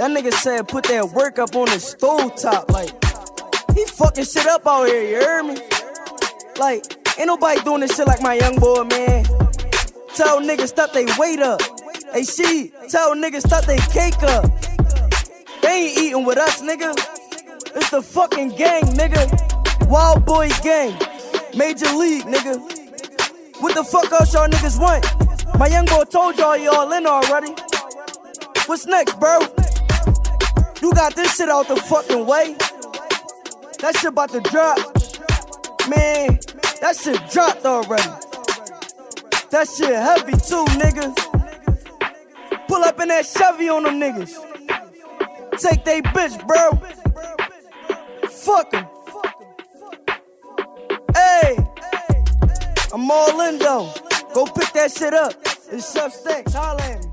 That nigga said put that work up on the stove top. Like, he fucking shit up out here, you hear me? Like, ain't nobody doing this shit like my young boy, man. Tell niggas stop they weight up. Hey, she, tell niggas stop they cake up. They ain't eating with us, nigga. It's the fucking gang, nigga. Wild Boy Gang. Major League, nigga. What the fuck else y'all niggas want? My young boy told y'all y'all in already. What's next, bro? You got this shit out the fucking way. That shit about to drop. Man, that shit dropped already. That shit heavy too, nigga. Pull up in that Chevy on them niggas. Take they bitch, bro. Fuck them. Hey, I'm all in though. Go pick that shit up. It's Chef Stacks. Holla.